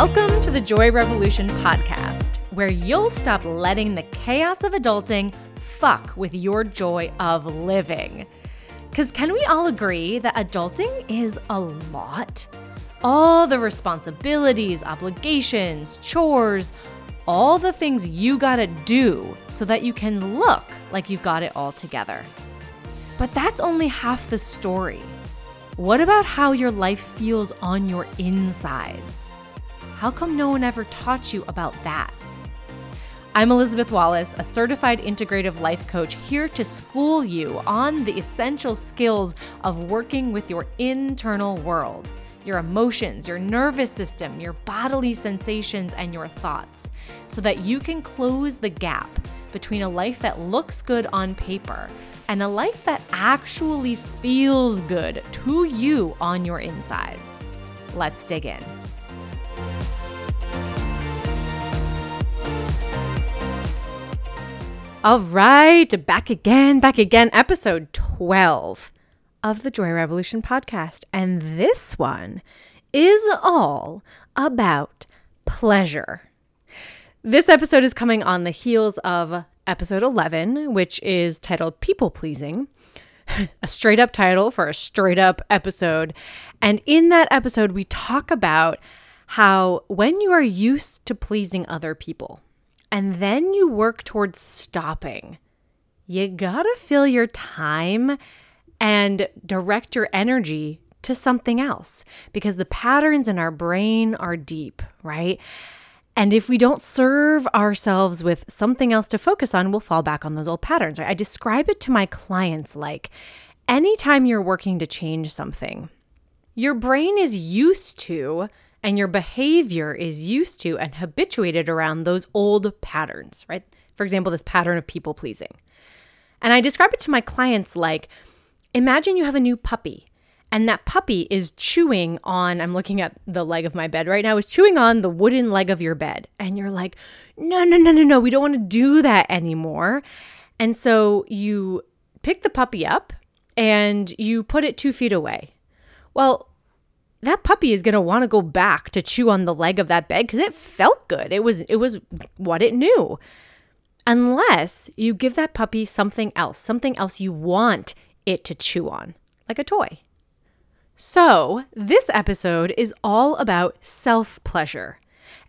Welcome to the Joy Revolution podcast, where you'll stop letting the chaos of adulting fuck with your joy of living. Because can we all agree that adulting is a lot? All the responsibilities, obligations, chores, all the things you gotta do so that you can look like you've got it all together. But that's only half the story. What about how your life feels on your insides? How come no one ever taught you about that? I'm Elizabeth Wallace, a certified integrative life coach, here to school you on the essential skills of working with your internal world, your emotions, your nervous system, your bodily sensations, and your thoughts, so that you can close the gap between a life that looks good on paper and a life that actually feels good to you on your insides. Let's dig in. All right, back again, back again, episode 12 of the Joy Revolution podcast. And this one is all about pleasure. This episode is coming on the heels of episode 11, which is titled People Pleasing, a straight up title for a straight up episode. And in that episode, we talk about how when you are used to pleasing other people, and then you work towards stopping. You gotta fill your time and direct your energy to something else because the patterns in our brain are deep, right? And if we don't serve ourselves with something else to focus on, we'll fall back on those old patterns, right? I describe it to my clients like anytime you're working to change something, your brain is used to and your behavior is used to and habituated around those old patterns, right? For example, this pattern of people pleasing. And I describe it to my clients like imagine you have a new puppy and that puppy is chewing on i'm looking at the leg of my bed right now is chewing on the wooden leg of your bed and you're like no no no no no we don't want to do that anymore and so you pick the puppy up and you put it two feet away well that puppy is going to want to go back to chew on the leg of that bed because it felt good. It was it was what it knew. Unless you give that puppy something else, something else you want it to chew on, like a toy. So, this episode is all about self pleasure.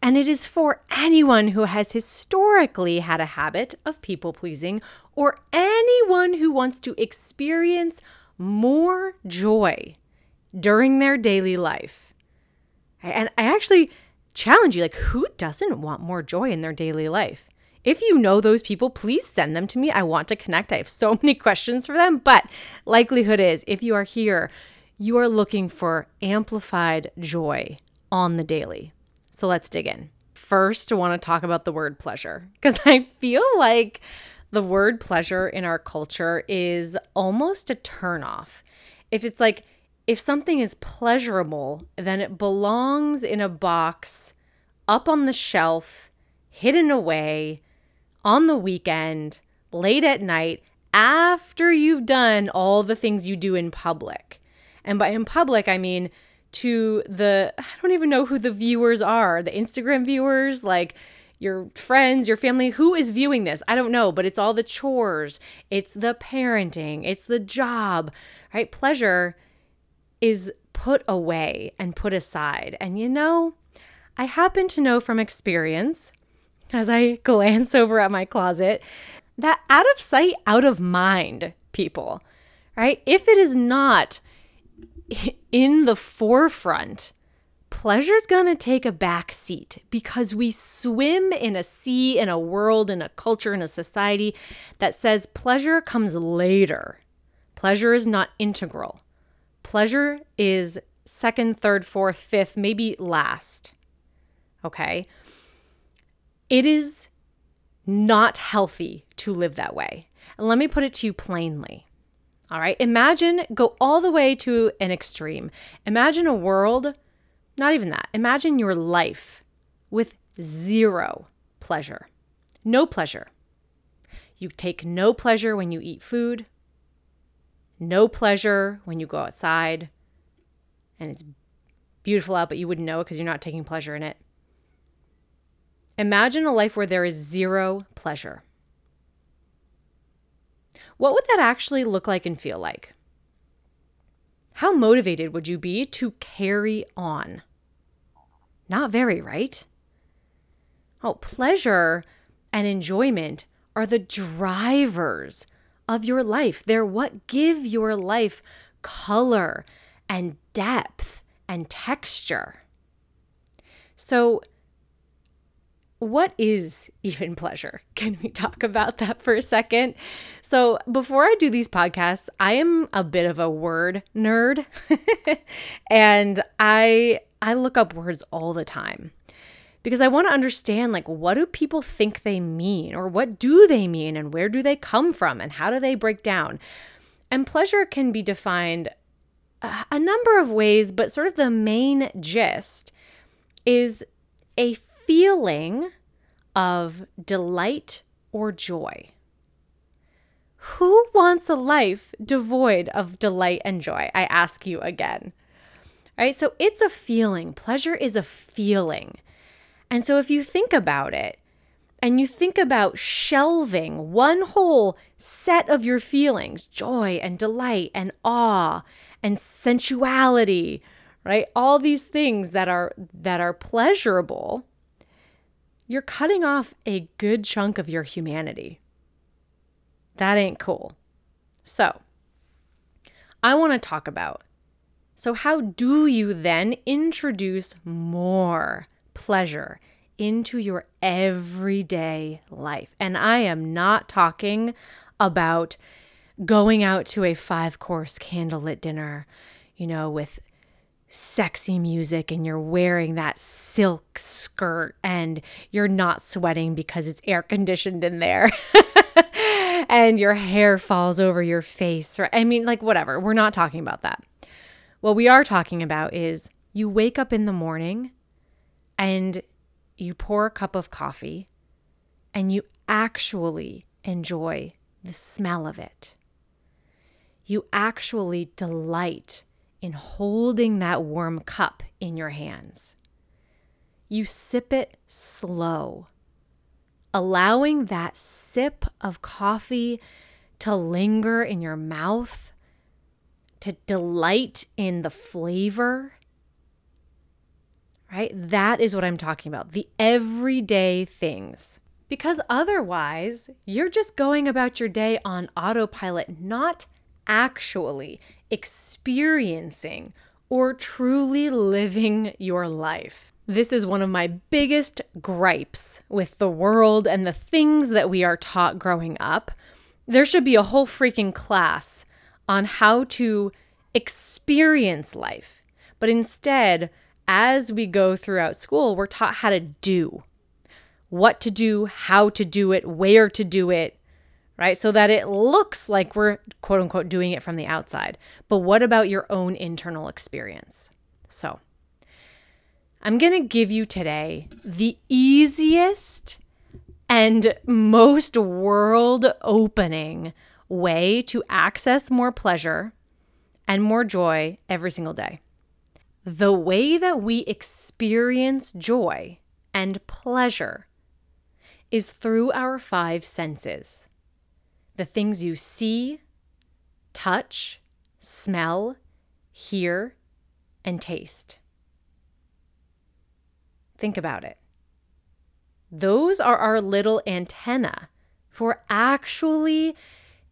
And it is for anyone who has historically had a habit of people pleasing or anyone who wants to experience more joy during their daily life. And I actually challenge you like, who doesn't want more joy in their daily life? If you know those people, please send them to me. I want to connect. I have so many questions for them, but likelihood is if you are here, you are looking for amplified joy on the daily. So let's dig in. First, I want to talk about the word pleasure because I feel like the word pleasure in our culture is almost a turnoff. If it's like, if something is pleasurable, then it belongs in a box up on the shelf, hidden away on the weekend, late at night, after you've done all the things you do in public. And by in public, I mean to the, I don't even know who the viewers are, the Instagram viewers, like your friends, your family, who is viewing this? I don't know, but it's all the chores, it's the parenting, it's the job, right? Pleasure is put away and put aside. And you know, I happen to know from experience, as I glance over at my closet, that out of sight, out of mind people, right? If it is not in the forefront, pleasure's gonna take a back seat because we swim in a sea, in a world, in a culture, in a society that says pleasure comes later. Pleasure is not integral. Pleasure is second, third, fourth, fifth, maybe last. Okay. It is not healthy to live that way. And let me put it to you plainly. All right. Imagine, go all the way to an extreme. Imagine a world, not even that. Imagine your life with zero pleasure. No pleasure. You take no pleasure when you eat food no pleasure when you go outside and it's beautiful out, but you wouldn't know it because you're not taking pleasure in it. Imagine a life where there is zero pleasure. What would that actually look like and feel like? How motivated would you be to carry on? Not very, right? Oh, pleasure and enjoyment are the drivers of your life. They're what give your life color and depth and texture. So, what is even pleasure? Can we talk about that for a second? So, before I do these podcasts, I am a bit of a word nerd and I I look up words all the time because I want to understand like what do people think they mean or what do they mean and where do they come from and how do they break down? And pleasure can be defined a number of ways, but sort of the main gist is a feeling of delight or joy. Who wants a life devoid of delight and joy? I ask you again. All right, so it's a feeling. Pleasure is a feeling. And so if you think about it, and you think about shelving one whole set of your feelings joy and delight and awe and sensuality right? All these things that are that are pleasurable you're cutting off a good chunk of your humanity. That ain't cool. So i want to talk about so how do you then introduce more pleasure into your everyday life. And I am not talking about going out to a five course candlelit dinner, you know, with sexy music and you're wearing that silk skirt and you're not sweating because it's air conditioned in there. and your hair falls over your face or I mean like whatever. We're not talking about that. What we are talking about is you wake up in the morning and you pour a cup of coffee and you actually enjoy the smell of it. You actually delight in holding that warm cup in your hands. You sip it slow, allowing that sip of coffee to linger in your mouth, to delight in the flavor right? That is what I'm talking about the everyday things. Because otherwise, you're just going about your day on autopilot, not actually experiencing or truly living your life. This is one of my biggest gripes with the world and the things that we are taught growing up. There should be a whole freaking class on how to experience life. But instead, as we go throughout school, we're taught how to do what to do, how to do it, where to do it, right? So that it looks like we're quote unquote doing it from the outside. But what about your own internal experience? So, I'm going to give you today the easiest and most world opening way to access more pleasure and more joy every single day the way that we experience joy and pleasure is through our five senses the things you see, touch, smell, hear, and taste. Think about it. Those are our little antenna for actually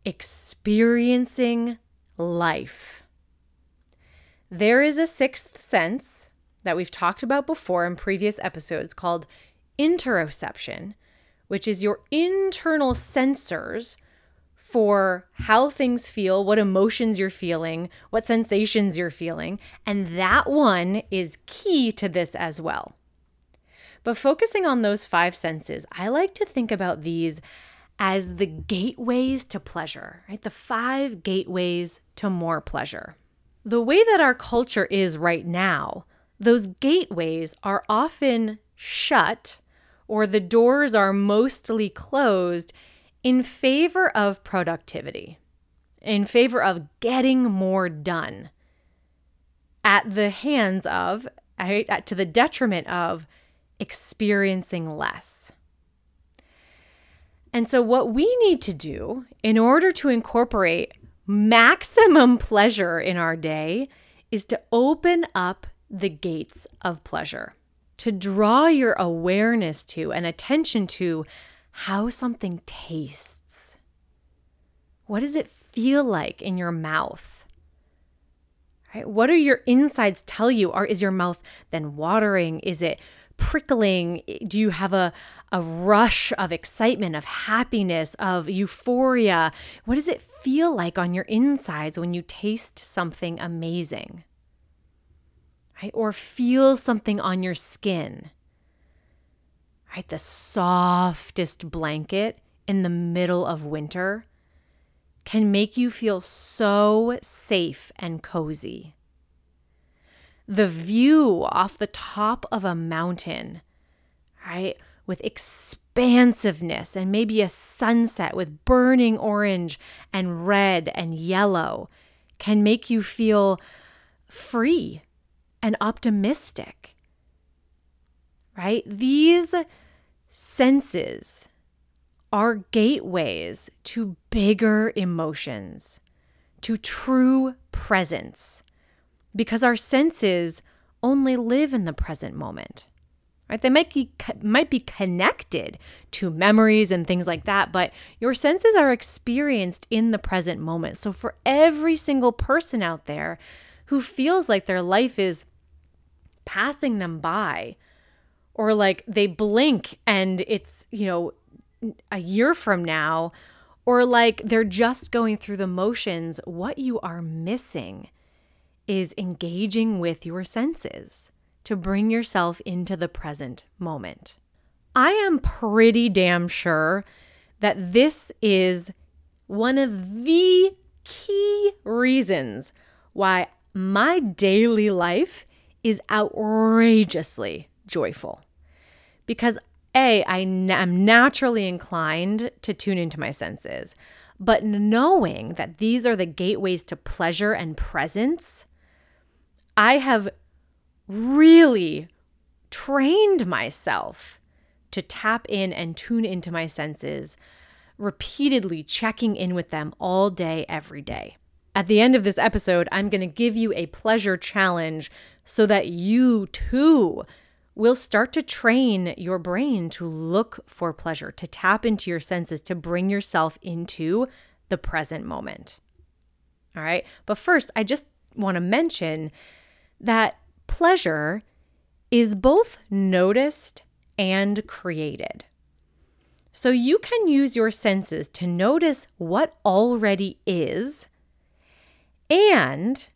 experiencing life. There is a sixth sense that we've talked about before in previous episodes called interoception, which is your internal sensors for how things feel, what emotions you're feeling, what sensations you're feeling. And that one is key to this as well. But focusing on those five senses, I like to think about these as the gateways to pleasure, right? The five gateways to more pleasure the way that our culture is right now, those gateways are often shut or the doors are mostly closed in favor of productivity, in favor of getting more done at the hands of, to the detriment of experiencing less. And so, what we need to do in order to incorporate maximum pleasure in our day is to open up the gates of pleasure, to draw your awareness to and attention to how something tastes. What does it feel like in your mouth? Right? What do your insides tell you? Are is your mouth then watering? Is it prickling? Do you have a, a rush of excitement, of happiness, of euphoria? What does it feel like on your insides when you taste something amazing? Right? Or feel something on your skin? Right? The softest blanket in the middle of winter can make you feel so safe and cozy the view off the top of a mountain, right? With expansiveness and maybe a sunset with burning orange and red and yellow can make you feel free and optimistic, right? These senses are gateways to bigger emotions, to true presence because our senses only live in the present moment. Right? They might be, might be connected to memories and things like that, but your senses are experienced in the present moment. So, for every single person out there who feels like their life is passing them by, or like they blink and it's, you know, a year from now, or like they're just going through the motions, what you are missing is engaging with your senses to bring yourself into the present moment. I am pretty damn sure that this is one of the key reasons why my daily life is outrageously joyful. Because A, I am naturally inclined to tune into my senses, but knowing that these are the gateways to pleasure and presence I have really trained myself to tap in and tune into my senses, repeatedly checking in with them all day, every day. At the end of this episode, I'm going to give you a pleasure challenge so that you too will start to train your brain to look for pleasure, to tap into your senses, to bring yourself into the present moment. All right. But first, I just want to mention that pleasure is both noticed and created. So you can use your senses to notice what already is, and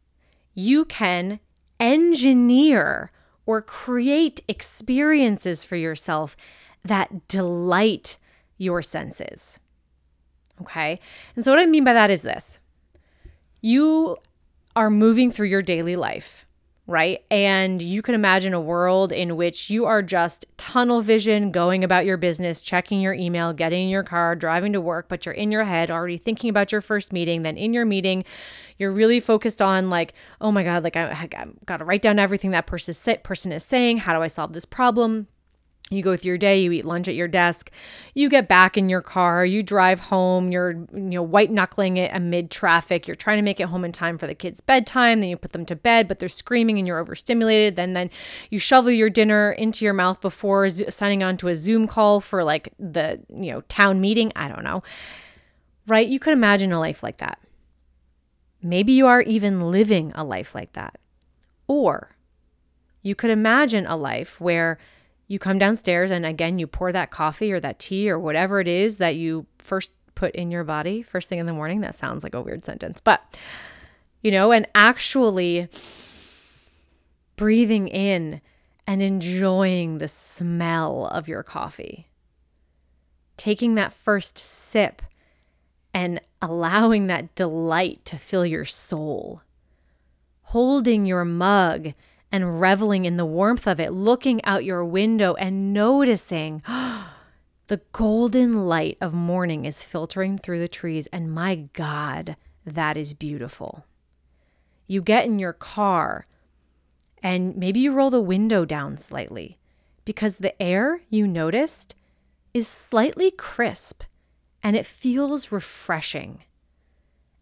you can engineer or create experiences for yourself that delight your senses. Okay. And so, what I mean by that is this you are moving through your daily life right? And you can imagine a world in which you are just tunnel vision going about your business, checking your email, getting in your car, driving to work, but you're in your head already thinking about your first meeting. Then in your meeting, you're really focused on like, oh my God, like I, I got to write down everything that person, person is saying. How do I solve this problem? You go through your day, you eat lunch at your desk, you get back in your car, you drive home, you're you know white knuckling it amid traffic, you're trying to make it home in time for the kids' bedtime, then you put them to bed, but they're screaming and you're overstimulated. Then then you shovel your dinner into your mouth before signing on to a Zoom call for like the you know town meeting. I don't know. Right? You could imagine a life like that. Maybe you are even living a life like that. Or you could imagine a life where you come downstairs and again you pour that coffee or that tea or whatever it is that you first put in your body first thing in the morning that sounds like a weird sentence but you know and actually breathing in and enjoying the smell of your coffee. Taking that first sip and allowing that delight to fill your soul. Holding your mug and reveling in the warmth of it, looking out your window and noticing the golden light of morning is filtering through the trees. And my God, that is beautiful. You get in your car and maybe you roll the window down slightly. because the air you noticed is slightly crisp and it feels refreshing.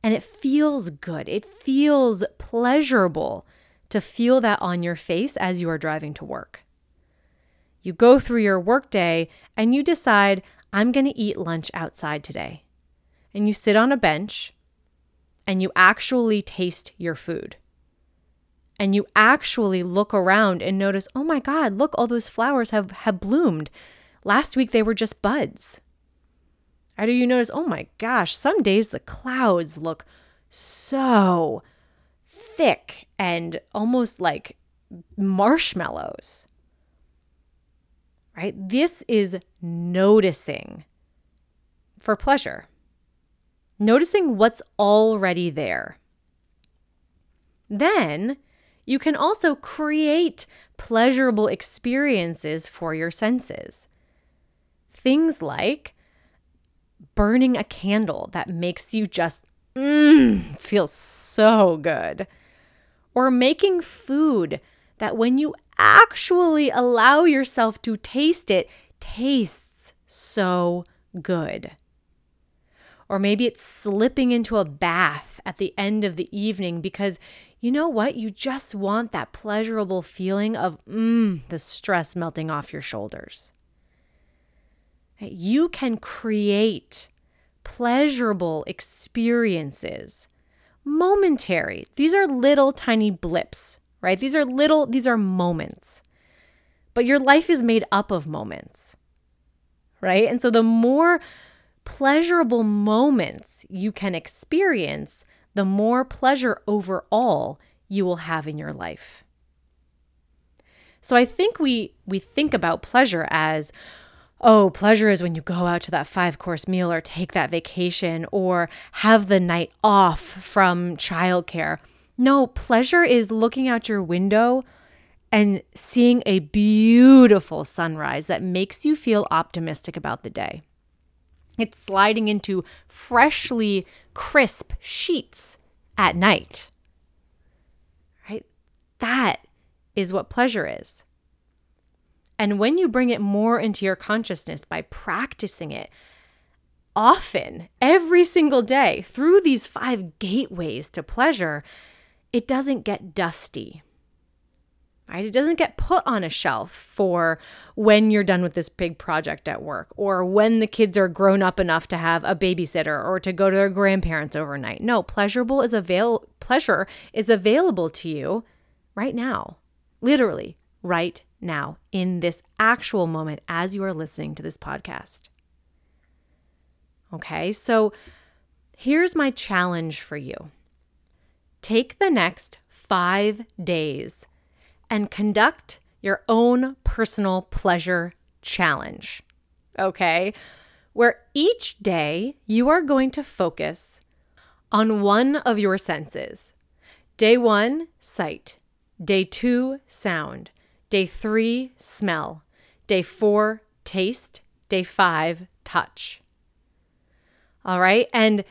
And it feels good. It feels pleasurable to feel that on your face as you are driving to work. You go through your workday and you decide, I'm going to eat lunch outside today. And you sit on a bench and you actually taste your food. And you actually look around and notice, oh my God, look, all those flowers have, have bloomed. Last week they were just buds. Or do you notice, oh my gosh, some days the clouds look so thick and almost like marshmallows right? This is noticing for pleasure, noticing what's already there. Then you can also create pleasurable experiences for your senses. Things like burning a candle that makes you just mm, feel so good, or making food that when you actually allow yourself to taste it, tastes so good. Or maybe it's slipping into a bath at the end of the evening because you know what? You just want that pleasurable feeling of mmm, the stress melting off your shoulders. You can create pleasurable experiences, momentary. These are little tiny blips right? These are little, these are moments. But your life is made up of moments, right? And so the more pleasurable moments you can experience, the more pleasure overall you will have in your life. So I think we we think about pleasure as oh, pleasure is when you go out to that five course meal or take that vacation or have the night off from childcare. No, pleasure is looking out your window and seeing a beautiful sunrise that makes you feel optimistic about the day. It's sliding into freshly crisp sheets at night. Right? That is what pleasure is. And when you bring it more into your consciousness by practicing it often, every single day, through these five gateways to pleasure, it doesn't get dusty. Right? It doesn't get put on a shelf for when you're done with this big project at work or when the kids are grown up enough to have a babysitter or to go to their grandparents overnight. No, pleasurable is avail pleasure is available to you right now. Literally, right now in this actual moment as you are listening to this podcast. Okay? So here's my challenge for you. Take the next five days and conduct your own personal pleasure challenge. Okay? Where each day you are going to focus on one of your senses. Day one, sight. Day two, sound. Day three, smell. Day four, taste. Day five, touch. All right. And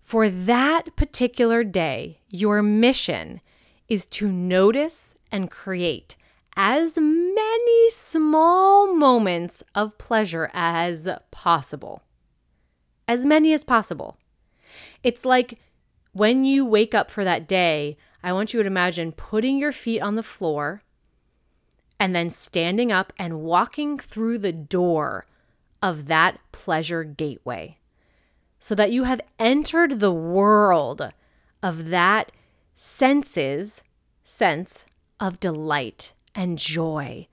for that particular day, your mission is to notice and create as many small moments of pleasure as possible. As many as possible. It's like when you wake up for that day, I want you to imagine putting your feet on the floor and then standing up and walking through the door of that pleasure gateway so that you have entered the world of that senses, sense of delight and joy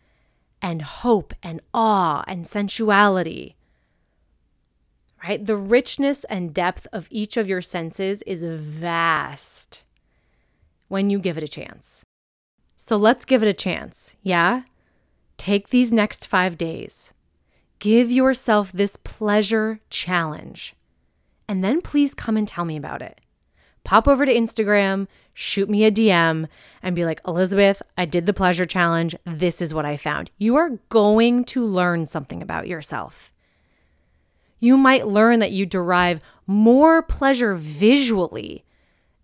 and hope and awe and sensuality. Right? The richness and depth of each of your senses is vast when you give it a chance. So let's give it a chance. Yeah? Take these next five days. Give yourself this pleasure challenge and then please come and tell me about it. Pop over to Instagram, shoot me a DM, and be like, Elizabeth, I did the pleasure challenge. This is what I found. You are going to learn something about yourself. You might learn that you derive more pleasure visually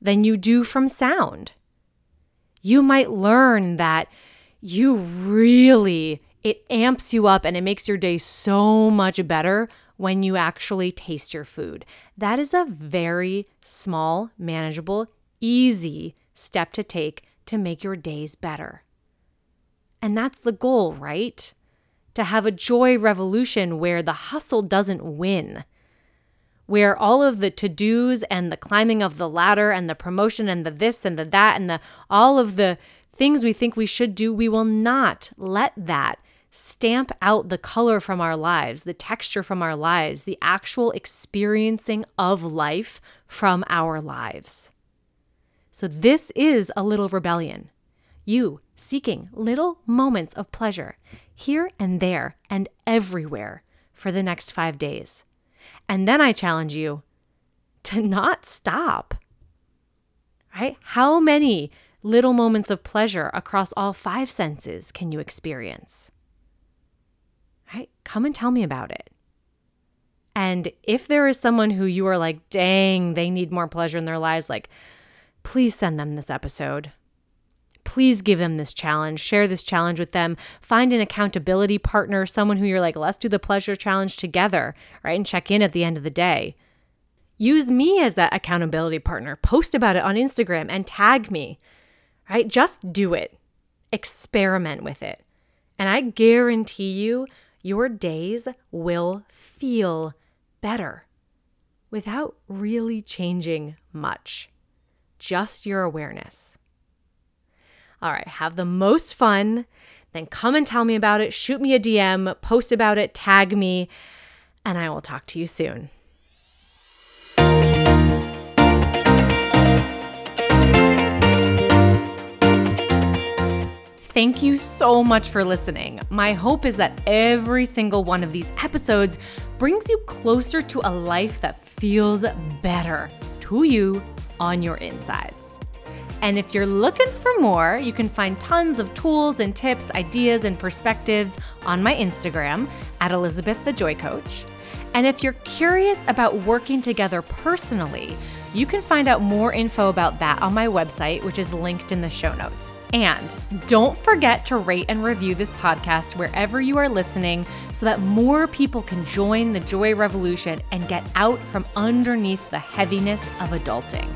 than you do from sound. You might learn that you really It amps you up and it makes your day so much better when you actually taste your food. That is a very small, manageable, easy step to take to make your days better. And that's the goal, right? To have a joy revolution where the hustle doesn't win, where all of the to dos and the climbing of the ladder and the promotion and the this and the that and the all of the things we think we should do, we will not let that stamp out the color from our lives, the texture from our lives, the actual experiencing of life from our lives. So, this is a little rebellion. You seeking little moments of pleasure here and there and everywhere for the next five days. And then I challenge you to not stop. Right? How many little moments of pleasure across all five senses can you experience? Right? Come and tell me about it. And if there is someone who you are like, dang, they need more pleasure in their lives, like, please send them this episode. Please give them this challenge, share this challenge with them, find an accountability partner, someone who you're like, let's do the pleasure challenge together, right? And check in at the end of the day. Use me as that accountability partner. Post about it on Instagram and tag me, right? Just do it. Experiment with it. And I guarantee you, your days will feel better without really changing much. Just your awareness. All right, have the most fun. Then come and tell me about it. Shoot me a DM, post about it, tag me, and I will talk to you soon. Thank you so much for listening. My hope is that every single one of these episodes brings you closer to a life that feels better to you on your insides. And if you're looking for more, you can find tons of tools and tips, ideas, and perspectives on my Instagram at Elizabeth the Joy Coach. And if you're curious about working together personally, you can find out more info about that on my website, which is linked in the show notes. And don't forget to rate and review this podcast wherever you are listening so that more people can join the joy revolution and get out from underneath the heaviness of adulting.